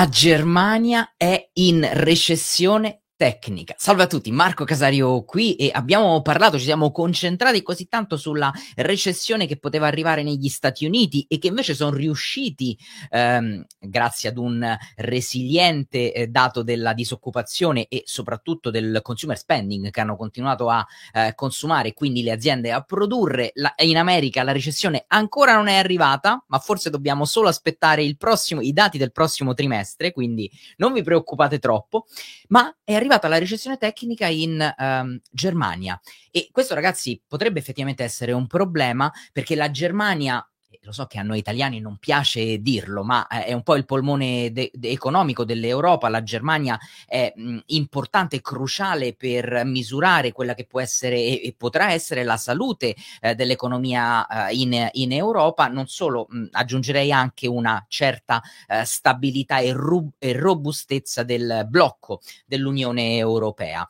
La Germania è in recessione tecnica. Salve a tutti, Marco Casario qui e abbiamo parlato, ci siamo concentrati così tanto sulla recessione che poteva arrivare negli Stati Uniti e che invece sono riusciti, ehm, grazie ad un resiliente eh, dato della disoccupazione e soprattutto del consumer spending che hanno continuato a eh, consumare, quindi le aziende a produrre. La, in America la recessione ancora non è arrivata, ma forse dobbiamo solo aspettare prossimo, i dati del prossimo trimestre, quindi non vi preoccupate troppo, ma è arrivata arrivata la recessione tecnica in um, Germania. E questo ragazzi potrebbe effettivamente essere un problema perché la Germania lo so che a noi italiani non piace dirlo, ma eh, è un po' il polmone de- de- economico dell'Europa. La Germania è mh, importante e cruciale per misurare quella che può essere e, e potrà essere la salute eh, dell'economia eh, in, in, Europa. Non solo, mh, aggiungerei anche una certa eh, stabilità e, ru- e robustezza del blocco dell'Unione Europea.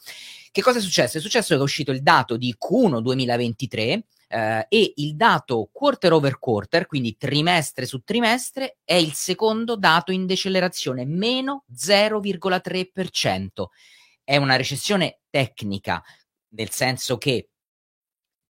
Che cosa è successo? È successo che è uscito il dato di Q1 2023 eh, e il dato quarter over quarter, quindi trimestre su trimestre, è il secondo dato in decelerazione, meno 0,3%. È una recessione tecnica, nel senso che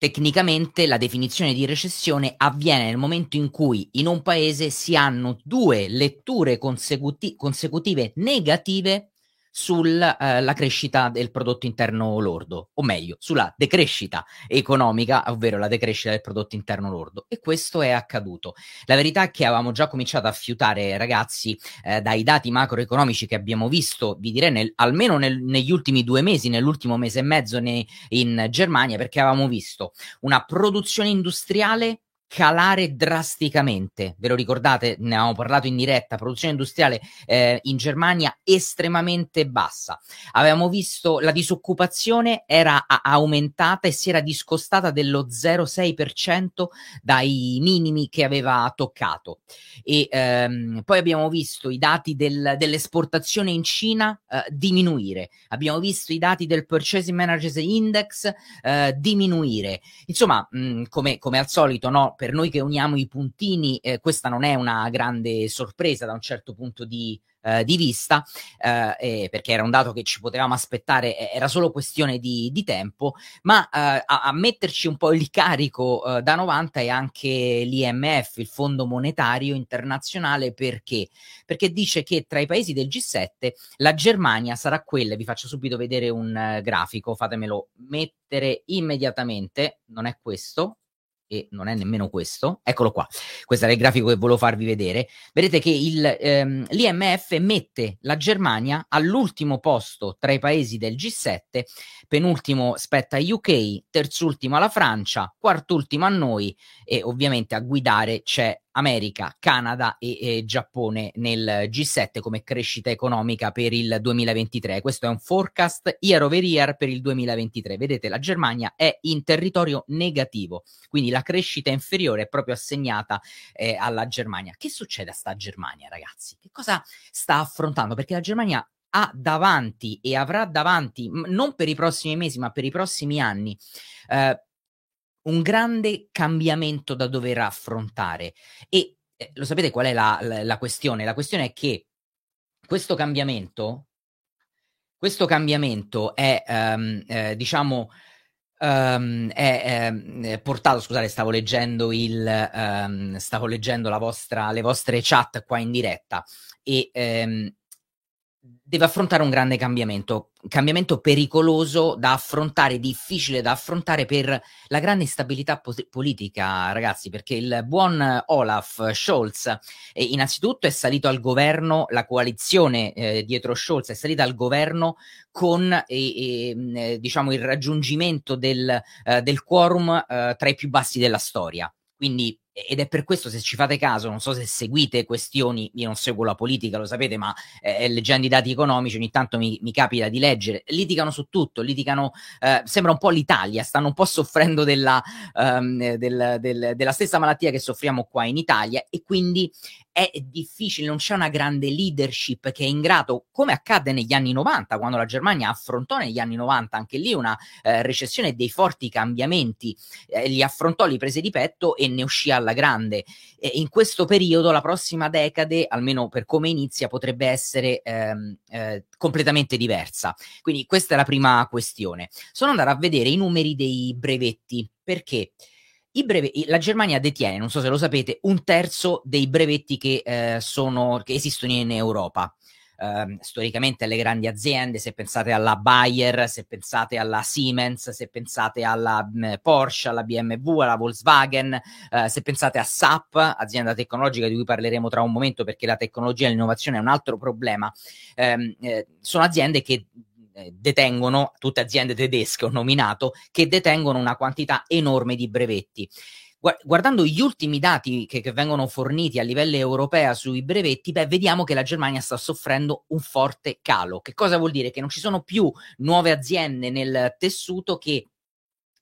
Tecnicamente la definizione di recessione avviene nel momento in cui in un paese si hanno due letture consecuti- consecutive negative sulla eh, crescita del prodotto interno lordo, o meglio, sulla decrescita economica, ovvero la decrescita del prodotto interno lordo. E questo è accaduto. La verità è che avevamo già cominciato a fiutare, ragazzi, eh, dai dati macroeconomici che abbiamo visto, vi direi, nel, almeno nel, negli ultimi due mesi, nell'ultimo mese e mezzo ne, in Germania, perché avevamo visto una produzione industriale calare drasticamente. Ve lo ricordate? Ne avevamo parlato in diretta. Produzione industriale eh, in Germania estremamente bassa. Avevamo visto la disoccupazione era a- aumentata e si era discostata dello 0,6% dai minimi che aveva toccato. E ehm, poi abbiamo visto i dati del, dell'esportazione in Cina eh, diminuire. Abbiamo visto i dati del Purchasing Managers Index eh, diminuire. Insomma, mh, come, come al solito, no? Per noi che uniamo i puntini, eh, questa non è una grande sorpresa da un certo punto di, eh, di vista, eh, perché era un dato che ci potevamo aspettare, era solo questione di, di tempo, ma eh, a, a, metterci un po' il carico eh, da 90 è anche l'IMF, il Fondo Monetario Internazionale, perché? Perché dice che tra i paesi del G7 la Germania sarà quella, vi faccio subito vedere un grafico, fatemelo mettere immediatamente, non è questo, e non è nemmeno questo, eccolo qua, questo era il grafico che volevo farvi vedere, vedete che il, ehm, l'IMF mette la Germania all'ultimo posto tra i paesi del G7, penultimo spetta a UK, terzultimo alla Francia, quartultimo a noi e ovviamente a guidare c'è America, Canada e, e, Giappone nel G7 come crescita economica per il 2023. Questo è un forecast year over year per il 2023. Vedete, la Germania è in territorio negativo, quindi la crescita inferiore è proprio assegnata eh, alla Germania. Che succede a sta Germania, ragazzi? Che cosa sta affrontando? Perché la Germania ha davanti e avrà davanti, non per i prossimi mesi, ma per i prossimi anni, eh, un grande cambiamento da dover affrontare. E eh, lo sapete qual è la, la, la, questione? La questione è che questo cambiamento, questo cambiamento è, um, eh, diciamo, um, è, è, portato, scusate, stavo leggendo il, um, stavo leggendo vostra, le vostre chat qua in diretta e deve affrontare un grande cambiamento, cambiamento pericoloso da affrontare, difficile da affrontare per la grande instabilità po- politica, ragazzi, perché il buon Olaf Scholz eh, innanzitutto è salito al governo, la coalizione eh, dietro Scholz è salita al governo con eh, eh, diciamo il raggiungimento del, eh, del quorum eh, tra i più bassi della storia. Quindi ed è per questo, se ci fate caso, non so se seguite questioni, io non seguo la politica, lo sapete, ma eh, leggendo i dati economici ogni tanto mi, mi, capita di leggere, litigano su tutto, litigano, eh, sembra un po' l'Italia, stanno un po' soffrendo della, um, del, del, della stessa malattia che soffriamo qua in Italia e quindi è difficile, non c'è una grande leadership che è in grado, come accadde negli anni 90, quando la Germania affrontò negli anni 90 anche lì una eh, recessione e dei forti cambiamenti, eh, li affrontò, li prese di petto e ne uscì alla grande. E in questo periodo, la prossima decade, almeno per come inizia, potrebbe essere ehm, eh, completamente diversa. Quindi questa è la prima questione. Sono andato a vedere i numeri dei brevetti, perché Breve, la Germania detiene, non so se lo sapete, un terzo dei brevetti che, eh, sono, che esistono in Europa eh, storicamente alle grandi aziende, se pensate alla Bayer, se pensate alla Siemens, se pensate alla mh, mm, Porsche, alla BMW, alla Volkswagen, eh, se pensate a SAP, azienda tecnologica di cui parleremo tra un momento perché la tecnologia e l'innovazione è un altro problema, ehm, eh, sono aziende che eh, detengono, tutte aziende tedesche ho nominato, che detengono una quantità enorme di brevetti guardando gli ultimi dati che, che, vengono forniti a livello europeo sui brevetti, beh, vediamo che la Germania sta soffrendo un forte calo. Che cosa vuol dire? Che non ci sono più nuove aziende nel tessuto che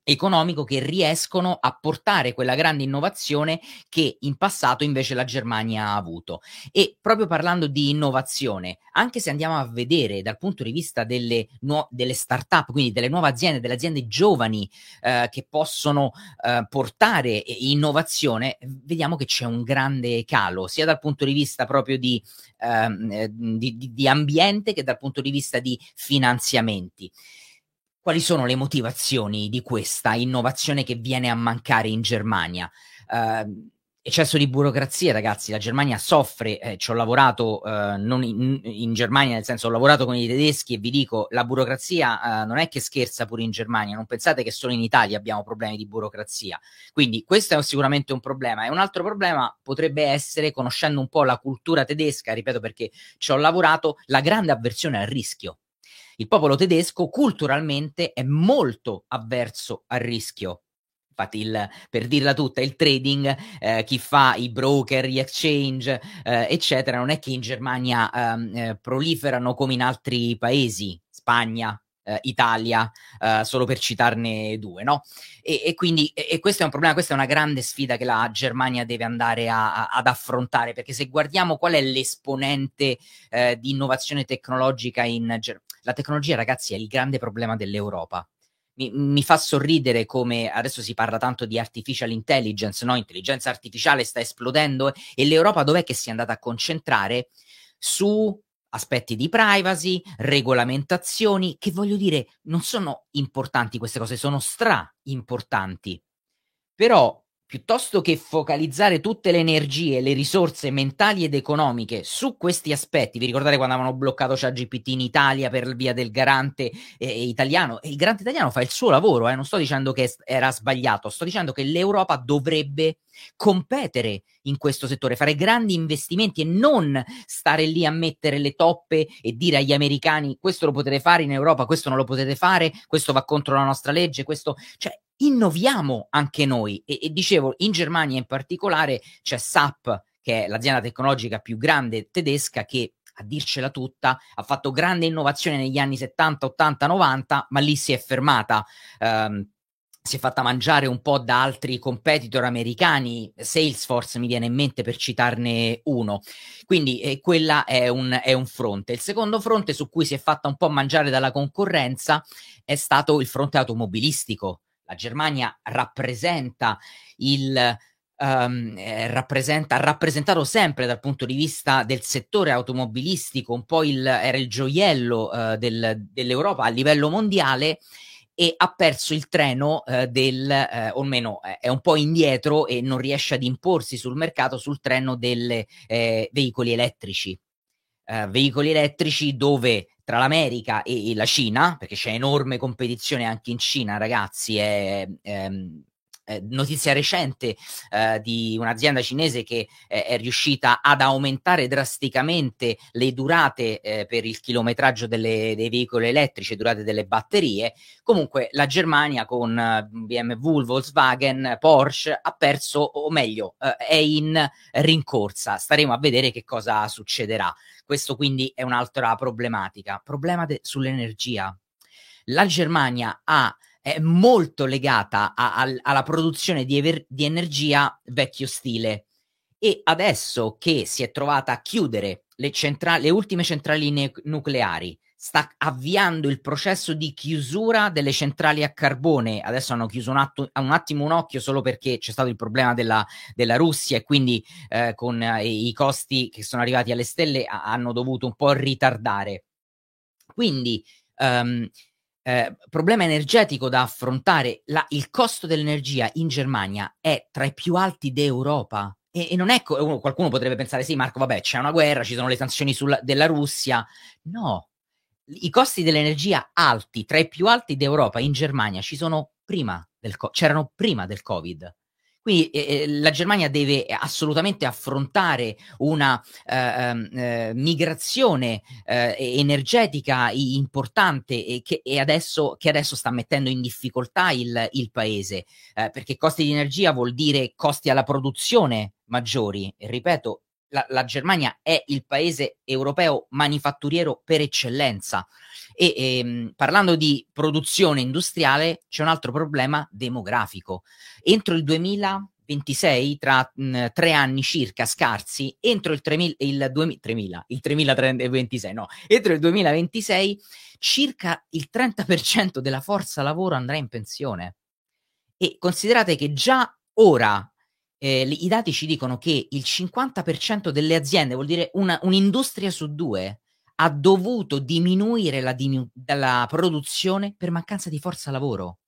economico che riescono a portare quella grande innovazione che in passato invece la Germania ha avuto. E proprio parlando di innovazione, anche se andiamo a vedere dal punto di vista delle, nu- delle start-up, quindi delle nuove aziende, delle aziende giovani eh, che possono eh, portare innovazione, vediamo che c'è un grande calo, sia dal punto di vista proprio di, ehm, di, di, di ambiente che dal punto di vista di finanziamenti. Quali sono le motivazioni di questa innovazione che viene a mancare in Germania? Uh, eccesso di burocrazia, ragazzi. La Germania soffre. Eh, ci ho lavorato eh, non in, in, Germania, nel senso ho lavorato con i tedeschi e vi dico: la burocrazia eh, non è che scherza pure in Germania. Non pensate che solo in Italia abbiamo problemi di burocrazia. Quindi, questo è sicuramente un problema. E un altro problema potrebbe essere, conoscendo un po' la cultura tedesca, ripeto perché ci ho lavorato, la grande avversione al rischio il popolo tedesco culturalmente è molto avverso al rischio. Infatti, il, per dirla tutta, il trading, eh, chi fa i broker, gli exchange, eh, eccetera, non è che in Germania ehm, eh, proliferano come in altri paesi, Spagna, eh, Italia, eh, solo per citarne due, no? E, e quindi e, questo è un problema, questa è una grande sfida che la Germania deve andare a, a, ad affrontare, perché se guardiamo qual è l'esponente eh, di innovazione tecnologica in Germania, la tecnologia, ragazzi, è il grande problema dell'Europa. Mi, mi, fa sorridere come adesso si parla tanto di artificial intelligence, no? Intelligenza artificiale sta esplodendo e l'Europa dov'è che si è andata a concentrare? Su aspetti di privacy, regolamentazioni, che voglio dire, non sono importanti queste cose, sono stra importanti. Però piuttosto che focalizzare tutte le energie le risorse mentali ed economiche su questi aspetti, vi ricordate quando avevano bloccato ChatGPT in Italia per via del garante eh, italiano? E il garante italiano fa il suo lavoro, eh? non sto dicendo che era sbagliato, sto dicendo che l'Europa dovrebbe competere in questo settore, fare grandi investimenti e non stare lì a mettere le toppe e dire agli americani questo lo potete fare in Europa, questo non lo potete fare, questo va contro la nostra legge, questo... Cioè, innoviamo anche noi. E, e dicevo, in Germania in particolare c'è SAP, che è l'azienda tecnologica più grande tedesca, che a dircela tutta, ha fatto grande innovazione negli anni 70, 80, 90, ma lì si è fermata. Um, si è fatta mangiare un po' da altri competitor americani, Salesforce mi viene in mente per citarne uno. Quindi eh, quella è un, è un, fronte. Il secondo fronte su cui si è fatta un po' mangiare dalla concorrenza è stato il fronte automobilistico la Germania rappresenta il Um, eh, rappresenta, ha rappresentato sempre dal punto di vista del settore automobilistico un po' il, era il gioiello uh, del, dell'Europa a livello mondiale e ha perso il treno uh, del, uh, o almeno è un po' indietro e non riesce ad imporsi sul mercato sul treno dei eh, veicoli elettrici. Veicoli elettrici dove tra l'America e, e, la Cina, perché c'è enorme competizione anche in Cina, ragazzi, è, è, è notizia recente eh, di un'azienda cinese che eh, è riuscita ad aumentare drasticamente le durate eh, per il chilometraggio delle, dei veicoli elettrici, durate delle batterie. Comunque la Germania con BMW, Volkswagen, Porsche ha perso, o meglio, eh, è in rincorsa. Staremo a vedere che cosa succederà. Questo quindi è un'altra problematica. Problema de- sull'energia. La Germania ha, è molto legata a, a, alla produzione di, ever- di energia vecchio stile e adesso che si è trovata a chiudere le, centra- le ultime centrali ne- nucleari, sta avviando il processo di chiusura delle centrali a carbone. Adesso hanno chiuso un, atto, un attimo un occhio solo perché c'è stato il problema della, della Russia e quindi eh, con eh, i costi che sono arrivati alle stelle a, hanno dovuto un po' ritardare. Quindi um, eh, problema energetico da affrontare, la, il costo dell'energia in Germania è tra i più alti d'Europa. E, e non è co- qualcuno potrebbe pensare: sì, Marco, vabbè, c'è una guerra, ci sono le sanzioni sulla, della Russia. No, i costi dell'energia alti, tra i più alti d'Europa, in Germania, ci sono prima del co- c'erano prima del Covid. Quindi eh, eh la Germania deve assolutamente affrontare una eh, ehm, eh, migrazione eh, energetica importante e che, e adesso, che, adesso, sta mettendo in difficoltà il, il paese, perché costi di energia vuol dire costi alla produzione maggiori. Ripeto, la, la, Germania è il paese europeo manifatturiero per eccellenza. E ehm, parlando di produzione industriale, c'è un altro problema demografico. Entro il 2026, tra mh, tre anni circa scarsi, entro il, 3000, il, 2000, 3000, il 3026, no, entro il 2026, circa il 30% della forza lavoro andrà in pensione. E considerate che già ora eh, i dati ci dicono che il 50% delle aziende, vuol dire una, un'industria su due, ha dovuto diminuire la, diminu- la produzione per mancanza di forza lavoro.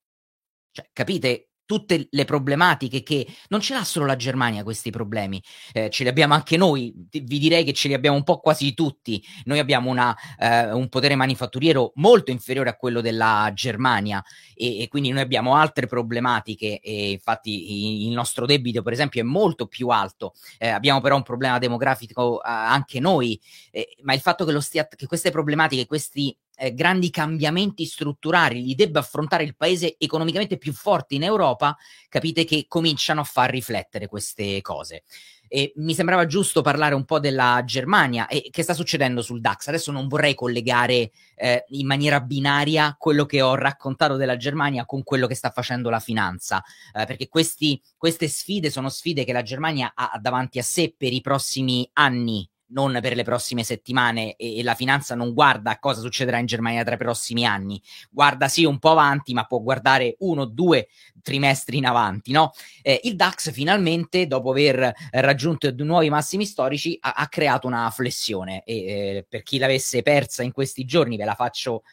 Cioè, capite tutte le problematiche che non ce l'ha solo la Germania questi problemi, eh, ce li abbiamo anche noi, vi direi che ce li abbiamo un po' quasi tutti. Noi abbiamo una, eh, un potere manifatturiero molto inferiore a quello della Germania e, e quindi noi abbiamo altre problematiche e infatti il nostro debito per esempio è molto più alto. Eh, abbiamo però un problema demografico anche noi, eh, ma il fatto che, lo stia, che queste problematiche, questi eh, grandi cambiamenti strutturali li debba affrontare il paese economicamente più forte in Europa, capite che cominciano a far riflettere queste cose. E mi sembrava giusto parlare un po' della Germania e che sta succedendo sul DAX. Adesso non vorrei collegare eh, in maniera binaria quello che ho raccontato della Germania con quello che sta facendo la finanza, eh, perché questi, queste sfide sono sfide che la Germania ha davanti a sé per i prossimi anni non per le prossime settimane e, e, la finanza non guarda a cosa succederà in Germania tra i prossimi anni, guarda sì un po' avanti, ma può guardare uno o due trimestri in avanti, no? Eh, il DAX finalmente, dopo aver raggiunto nuovi massimi storici, ha, ha creato una flessione e eh, per chi l'avesse persa in questi giorni ve la faccio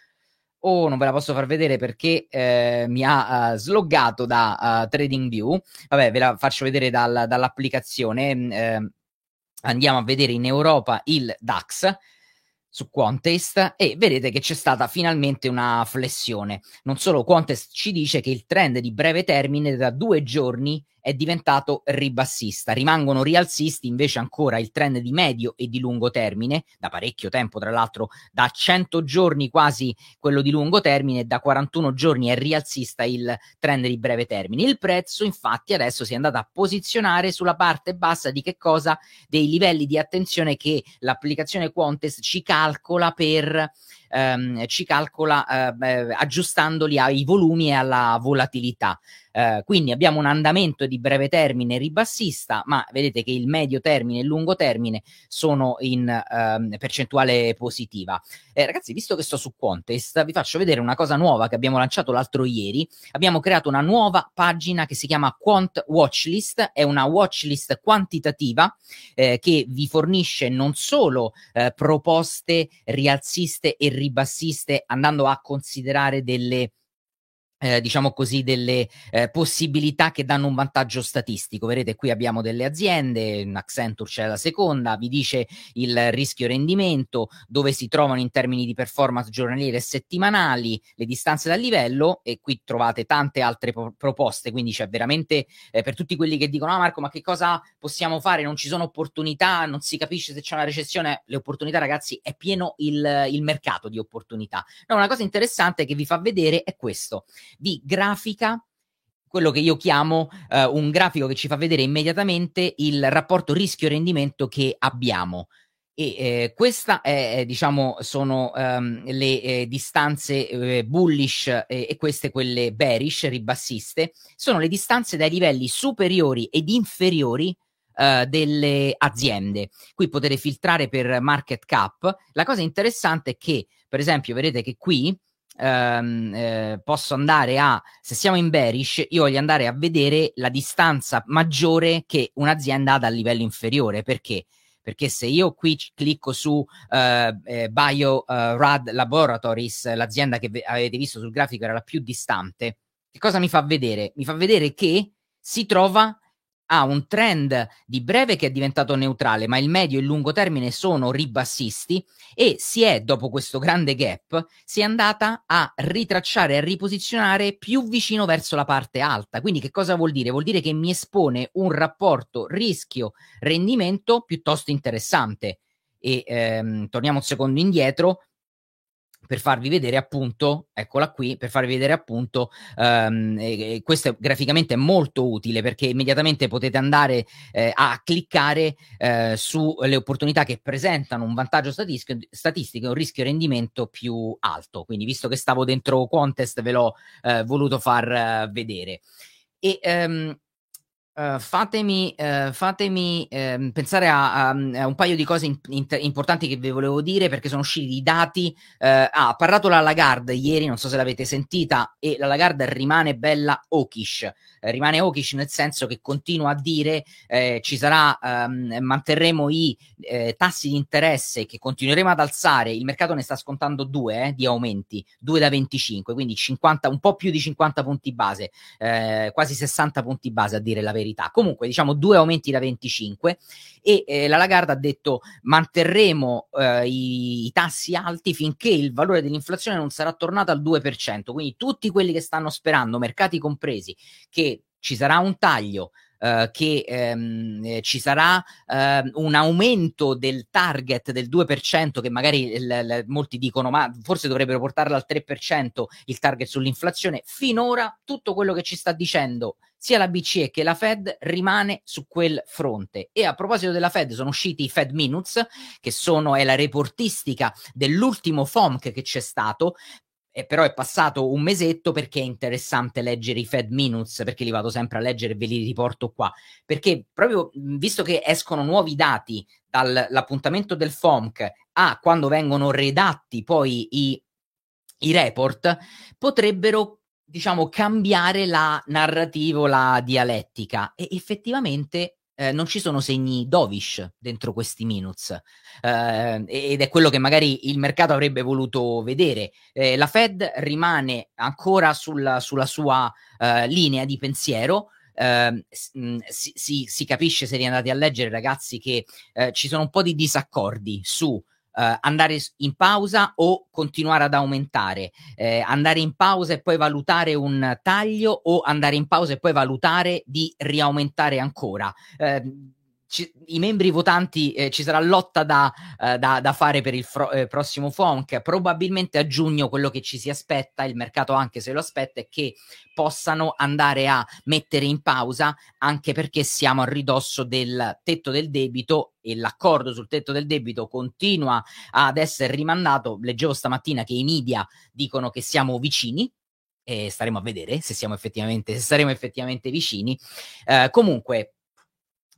oh, non ve la posso far vedere perché eh, mi ha uh, sloggato da uh, TradingView. Vabbè, ve la faccio vedere dal, dall'applicazione. Eh, andiamo a vedere in Europa il DAX su Quantest e vedete che c'è stata finalmente una flessione. Non solo Quantest ci dice che il trend di breve termine da due giorni è diventato ribassista. Rimangono rialzisti invece ancora il trend di medio e di lungo termine, da parecchio tempo, tra l'altro da 100 giorni quasi quello di lungo termine, da 41 giorni è rialzista il trend di breve termine. Il prezzo infatti adesso si è andato a posizionare sulla parte bassa di che cosa? Dei livelli di attenzione che l'applicazione Quantest ci calcola per ehm, ci calcola eh, aggiustandoli ai volumi e alla volatilità. Eh, quindi abbiamo un andamento di breve termine ribassista, ma vedete che il medio termine e il lungo termine sono in ehm, percentuale positiva. Eh, ragazzi, visto che sto su Contest, vi faccio vedere una cosa nuova che abbiamo lanciato l'altro ieri. Abbiamo creato una nuova pagina che si chiama Quant Watchlist, è una watchlist quantitativa eh, che vi fornisce non solo eh, proposte rialziste e ribassiste andando a considerare delle eh, diciamo così, delle eh, possibilità che danno un vantaggio statistico. Vedete, qui abbiamo delle aziende, Accenture c'è la seconda, vi dice il rischio rendimento, dove si trovano in termini di performance giornaliere e settimanali, le distanze dal livello e qui trovate tante altre po- proposte, quindi c'è veramente eh, per tutti quelli che dicono ah Marco, ma che cosa possiamo fare? Non ci sono opportunità, non si capisce se c'è una recessione, le opportunità ragazzi è pieno il, il mercato di opportunità. No, una cosa interessante che vi fa vedere è questo di grafica quello che io chiamo uh, un grafico che ci fa vedere immediatamente il rapporto rischio-rendimento che abbiamo. E eh, questa è, diciamo, sono um, le eh, distanze eh, bullish e queste quelle bearish, ribassiste, sono le distanze dai livelli superiori ed inferiori uh, delle aziende. Qui potete filtrare per market cap. La cosa interessante è che, per esempio, vedete che qui ehm, eh, posso andare a, se siamo in bearish, io voglio andare a vedere la distanza maggiore che un'azienda ha dal livello inferiore. Perché? Perché se io qui clicco su eh, eh, Bio uh, Rad Laboratories, l'azienda che v- avete visto sul grafico era la più distante, che cosa mi fa vedere? Mi fa vedere che si trova ha un trend di breve che è diventato neutrale, ma il medio e il lungo termine sono ribassisti e si è, dopo questo grande gap, si è andata a ritracciare a riposizionare più vicino verso la parte alta. Quindi che cosa vuol dire? Vuol dire che mi espone un rapporto rischio-rendimento piuttosto interessante. E ehm, torniamo un secondo indietro, per farvi vedere appunto, eccola qui, per farvi vedere appunto, um, e, questo graficamente è molto utile perché immediatamente potete andare eh, a cliccare eh, sulle opportunità che presentano un vantaggio statistico, statistico e un rischio rendimento più alto. Quindi visto che stavo dentro Contest ve l'ho eh, voluto far uh, vedere. E um, Uh, fatemi, uh, fatemi uh, pensare a, a, a, un paio di cose in, in, importanti che vi volevo dire perché sono usciti i dati. ah, ha parlato la Lagarde ieri, non so se l'avete sentita, e la Lagarde rimane bella hawkish. Eh, rimane hawkish nel senso che continua a dire eh, ci sarà, ehm, manterremo i eh, tassi di interesse che continueremo ad alzare, il mercato ne sta scontando due eh, di aumenti, due da 25, quindi 50, un po' più di 50 punti base, eh, quasi 60 punti base a dire la verità. Comunque diciamo due aumenti da 25 e eh, la Lagarde ha detto manterremo i, i tassi alti finché il valore dell'inflazione non sarà tornato al 2%, quindi tutti quelli che stanno sperando, mercati compresi, che ci sarà un taglio, Uh, che um, eh, ci sarà uh, un aumento del target del 2%, che magari l- l- molti dicono ma forse dovrebbero portarlo al 3% il target sull'inflazione. Finora tutto quello che ci sta dicendo sia la BCE che la Fed rimane su quel fronte. E a proposito della Fed sono usciti i Fed Minutes, che sono, è la reportistica dell'ultimo FOMC che c'è stato, eh, però è passato un mesetto perché è interessante leggere i Fed Minutes, perché li vado sempre a leggere e ve li riporto qua. Perché proprio visto che escono nuovi dati dall'appuntamento del FOMC a quando vengono redatti poi i, i report, potrebbero diciamo cambiare la narrativa, la dialettica e effettivamente eh, non ci sono segni dovish dentro questi minutes eh, ed è quello che magari il mercato avrebbe voluto vedere. Eh, la Fed rimane ancora sulla, sulla sua eh, linea di pensiero. Uh, si, si, si, capisce se vi andate a leggere, ragazzi, che uh, ci sono un po' di disaccordi su Uh, andare in pausa o continuare ad aumentare, eh, andare in pausa e poi valutare un taglio o andare in pausa e poi valutare di riaumentare ancora. Eh, ci, i membri votanti eh, ci sarà lotta da, eh, da, da fare per il fro- eh, prossimo FONC. Probabilmente a giugno quello che ci si aspetta, il mercato anche se lo aspetta, è che possano andare a mettere in pausa, anche perché siamo a ridosso del tetto del debito e l'accordo sul tetto del debito continua ad essere rimandato. Leggevo stamattina che i media dicono che siamo vicini, e staremo a vedere se siamo effettivamente, se saremo effettivamente vicini. Uh, comunque,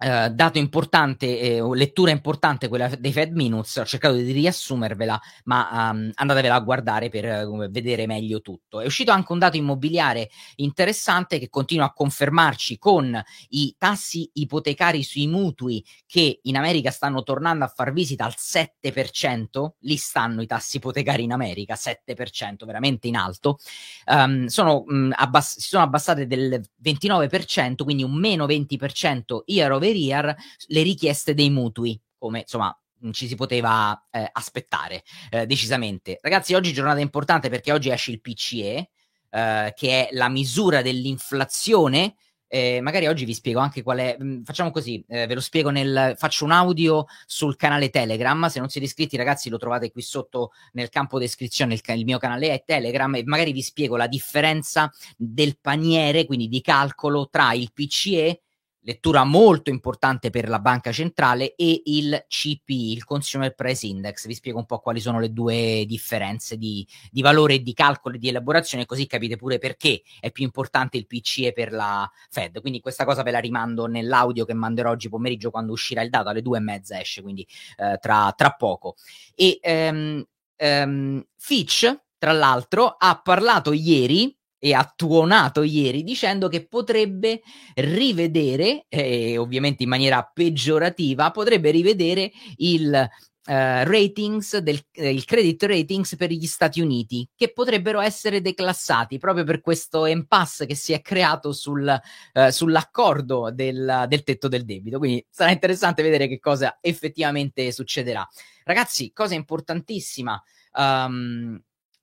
Uh, dato importante, eh, lettura importante quella dei Fed Minutes, ho cercato di riassumervela, ma um, andatevela a guardare per uh, vedere meglio tutto. È uscito anche un dato immobiliare interessante che continua a confermarci con i tassi ipotecari sui mutui che in America stanno tornando a far visita al 7%, lì stanno i tassi ipotecari in America, 7%, veramente in alto, um, sono, mh, abbass- si sono abbassate del 29%, quindi un meno 20% year over year le richieste dei mutui, come insomma ci si poteva eh, aspettare eh, decisamente. Ragazzi, oggi giornata importante perché oggi esce il PCE, eh, che è la misura dell'inflazione. Eh, magari oggi vi spiego anche qual è. Mm, facciamo così: eh, ve lo spiego nel. Faccio un audio sul canale Telegram. Se non siete iscritti, ragazzi, lo trovate qui sotto nel campo descrizione. Il, il mio canale è Telegram e magari vi spiego la differenza del paniere, quindi di calcolo tra il PCE lettura molto importante per la banca centrale, e il CPI, il Consumer Price Index. Vi spiego un po' quali sono le due differenze di, di valore e di calcolo e di elaborazione, così capite pure perché è più importante il PCE per la Fed. Quindi questa cosa ve la rimando nell'audio che manderò oggi pomeriggio quando uscirà il dato, alle due e mezza esce, quindi eh, tra, tra, poco. E ehm, ehm, Fitch, tra l'altro, ha parlato ieri e ha tuonato ieri dicendo che potrebbe rivedere, eh, ovviamente in maniera peggiorativa, potrebbe rivedere il Uh, ratings del uh, il credit ratings per gli Stati Uniti che potrebbero essere declassati proprio per questo impasse che si è creato sul, uh, sull'accordo del, del, tetto del debito. Quindi sarà interessante vedere che cosa effettivamente succederà. Ragazzi, cosa importantissima. Um,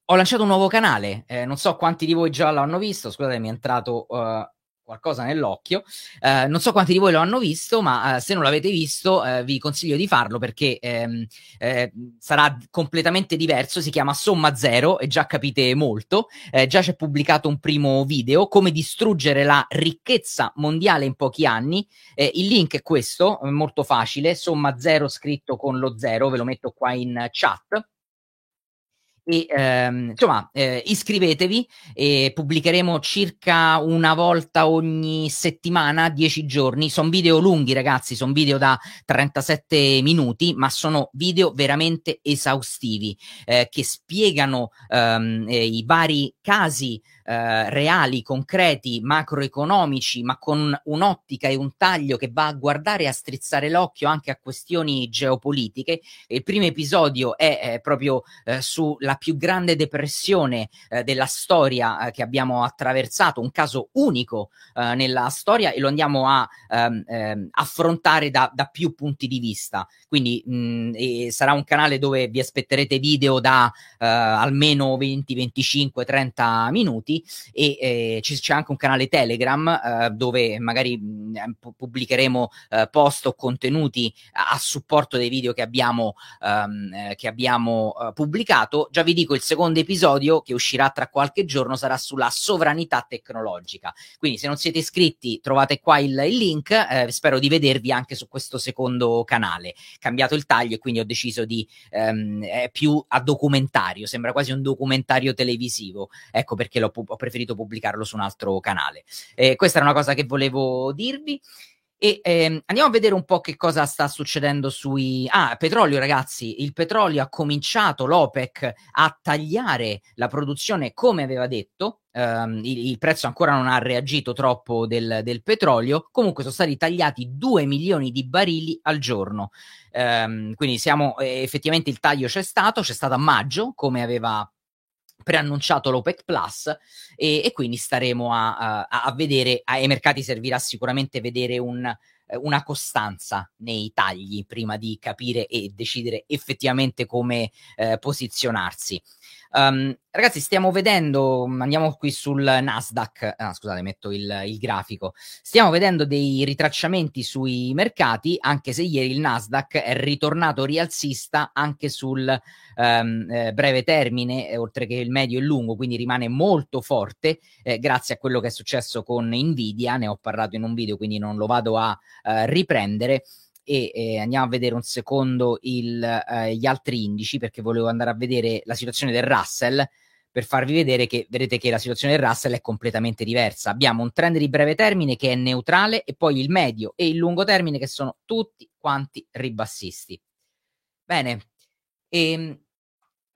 ho lanciato un nuovo canale, eh, non so quanti di voi già l'hanno visto, scusate mi è entrato uh, qualcosa nell'occhio, uh, non so quanti di voi lo hanno visto, ma uh, se non l'avete visto vi consiglio di farlo perché ehm, eh, sarà completamente diverso, si chiama Somma Zero e già capite molto, già c'è pubblicato un primo video, come distruggere la ricchezza mondiale in pochi anni, il link è questo, molto facile, Somma Zero scritto con lo zero, ve lo metto qua in chat e ehm, insomma eh, iscrivetevi e pubblicheremo circa una volta ogni settimana, 10 giorni. Sono video lunghi ragazzi, sono video da 37 minuti, ma sono video veramente esaustivi eh, che spiegano ehm, eh, i vari casi eh, reali, concreti, macroeconomici, ma con un'ottica e un taglio che va a guardare e a strizzare l'occhio anche a questioni geopolitiche. Il primo episodio è eh, proprio eh, sulla più grande depressione eh, della storia eh, che abbiamo attraversato, un caso unico nella storia e lo andiamo a ehm, ehm, affrontare da, da, più punti di vista. Quindi mh, sarà un canale dove vi aspetterete video da almeno 20, 25, 30 minuti e eh, c'è anche un canale Telegram eh, dove magari mh, mm, pubblicheremo eh, post o contenuti a, supporto dei video che abbiamo, um, che abbiamo pubblicato. Già vi dico, il secondo episodio che uscirà tra qualche giorno sarà sulla sovranità tecnologica. Quindi se non siete iscritti trovate qua il, il link, eh, spero di vedervi anche su questo secondo canale. Cambiato il taglio e quindi ho deciso di um, più a documentario, sembra quasi un documentario televisivo. Ecco perché l'ho, ho preferito pubblicarlo su un altro canale. Eh, questa era una cosa che volevo dirvi. E ehm, andiamo a vedere un po' che cosa sta succedendo sui. Ah, petrolio, ragazzi. Il petrolio ha cominciato l'OPEC a tagliare la produzione come aveva detto. Um, il, il, prezzo ancora non ha reagito troppo del, del, petrolio. Comunque sono stati tagliati 2 milioni di barili al giorno. Um, quindi siamo eh, effettivamente il taglio c'è stato, c'è stato a maggio, come aveva preannunciato l'OPEC Plus e, e quindi staremo a, a, a, vedere, ai mercati servirà sicuramente vedere un, una costanza nei tagli prima di capire e decidere effettivamente come eh, posizionarsi. Um, ragazzi, stiamo vedendo, andiamo qui sul Nasdaq, ah, scusate, metto il, il, grafico, stiamo vedendo dei ritracciamenti sui mercati, anche se ieri il Nasdaq è ritornato rialzista anche sul um, eh, breve termine, eh, oltre che il medio e lungo, quindi rimane molto forte, eh, grazie a quello che è successo con Nvidia, ne ho parlato in un video, quindi non lo vado a uh, riprendere e eh, andiamo a vedere un secondo il, eh, gli altri indici perché volevo andare a vedere la situazione del Russell per farvi vedere che vedete che la situazione del Russell è completamente diversa. Abbiamo un trend di breve termine che è neutrale e poi il medio e il lungo termine che sono tutti quanti ribassisti. Bene, e, ehm,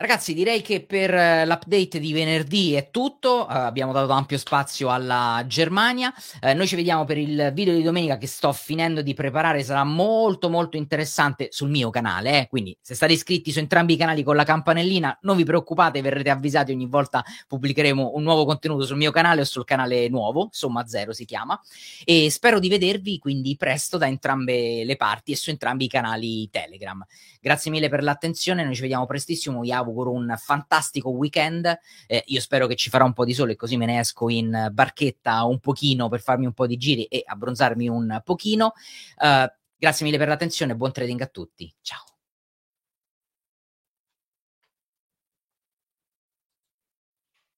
Ragazzi, direi che per eh, l'update di venerdì è tutto. Uh, abbiamo dato ampio spazio alla Germania. Uh, noi ci vediamo per il video di domenica che sto finendo di preparare. Sarà molto, molto interessante sul mio canale. Eh? Quindi, se state iscritti su entrambi i canali con la campanellina, non vi preoccupate, verrete avvisati ogni volta pubblicheremo un nuovo contenuto sul mio canale o sul canale nuovo. Somma Zero si chiama. E spero di vedervi quindi presto da entrambe le parti e su entrambi i canali Telegram. Grazie mille per l'attenzione. Noi ci vediamo prestissimo. Vi auguro un fantastico weekend. Eh, io spero che ci farà un po' di sole, così me ne esco in barchetta un pochino per farmi un po' di giri e abbronzarmi un pochino. Uh, grazie mille per l'attenzione, buon trading a tutti. Ciao.